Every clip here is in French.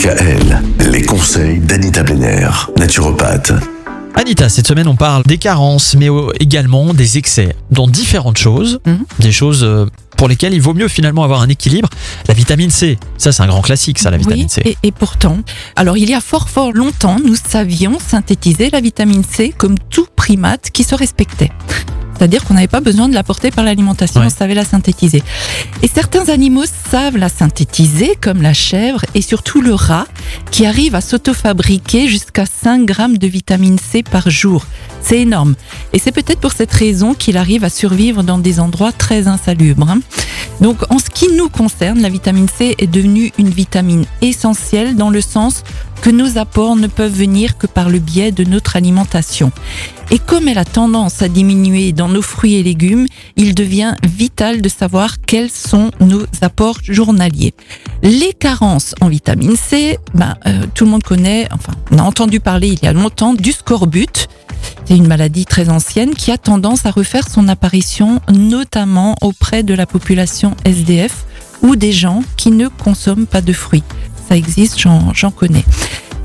DKL, les conseils d'Anita Benner, naturopathe. Anita, cette semaine on parle des carences, mais également des excès dans différentes choses, Mhm. des choses euh, pour lesquelles il vaut mieux finalement avoir un équilibre. La vitamine C, ça c'est un grand classique, ça, la vitamine oui, C. Et, et pourtant, alors il y a fort fort longtemps, nous savions synthétiser la vitamine C comme tout primate qui se respectait. C'est-à-dire qu'on n'avait pas besoin de l'apporter par l'alimentation, Ouais. on savait la synthétiser. Et certains animaux savent la synthétiser, comme la chèvre et surtout le rat, qui arrive à s'autofabriquer jusqu'à 5 grammes de vitamine C par jour. C'est énorme. Et c'est peut-être pour cette raison qu'il arrive à survivre dans des endroits très insalubres. hein. Donc, en ce qui nous concerne, la vitamine C est devenue une vitamine essentielle dans le sens que nos apports ne peuvent venir que par le biais de notre alimentation. Et comme elle a tendance à diminuer dans nos fruits et légumes, il devient vital de savoir quels sont nos apports journaliers. Les carences en vitamine C, ben, euh, tout le monde connaît, enfin, on a entendu parler il y a longtemps du scorbut. C'est une maladie très ancienne qui a tendance à refaire son apparition notamment auprès de la population SDF ou des gens qui ne consomment pas de fruits. Ça existe, j'en connais.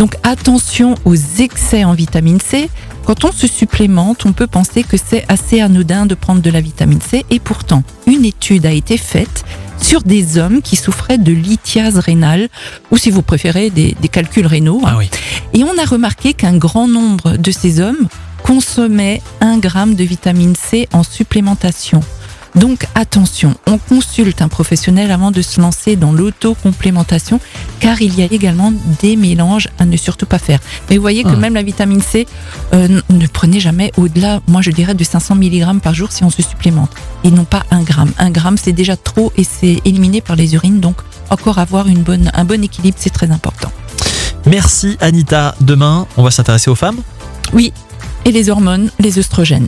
Donc attention aux excès en vitamine C. Quand on se supplémente, on peut penser que c'est assez anodin de prendre de la vitamine C et pourtant, une étude a été faite sur des hommes qui souffraient de lithiase rénale ou si vous préférez des, des calculs rénaux. Ah oui. Et on a remarqué qu'un grand nombre de ces hommes consommaient un gramme de vitamine C en supplémentation. Donc attention, on consulte un professionnel avant de se lancer dans l'auto-complémentation car il y a également des mélanges à ne surtout pas faire. Mais vous voyez que Ah. même la vitamine C, euh, ne prenez jamais au-delà, moi je dirais de 500 mg par jour si on se supplémente. Et non pas un gramme. Un gramme c'est déjà trop et c'est éliminé par les urines. Donc encore avoir une bonne, un bon équilibre c'est très important. Merci Anita. Demain, on va s'intéresser aux femmes? Oui, et les hormones, les œstrogènes.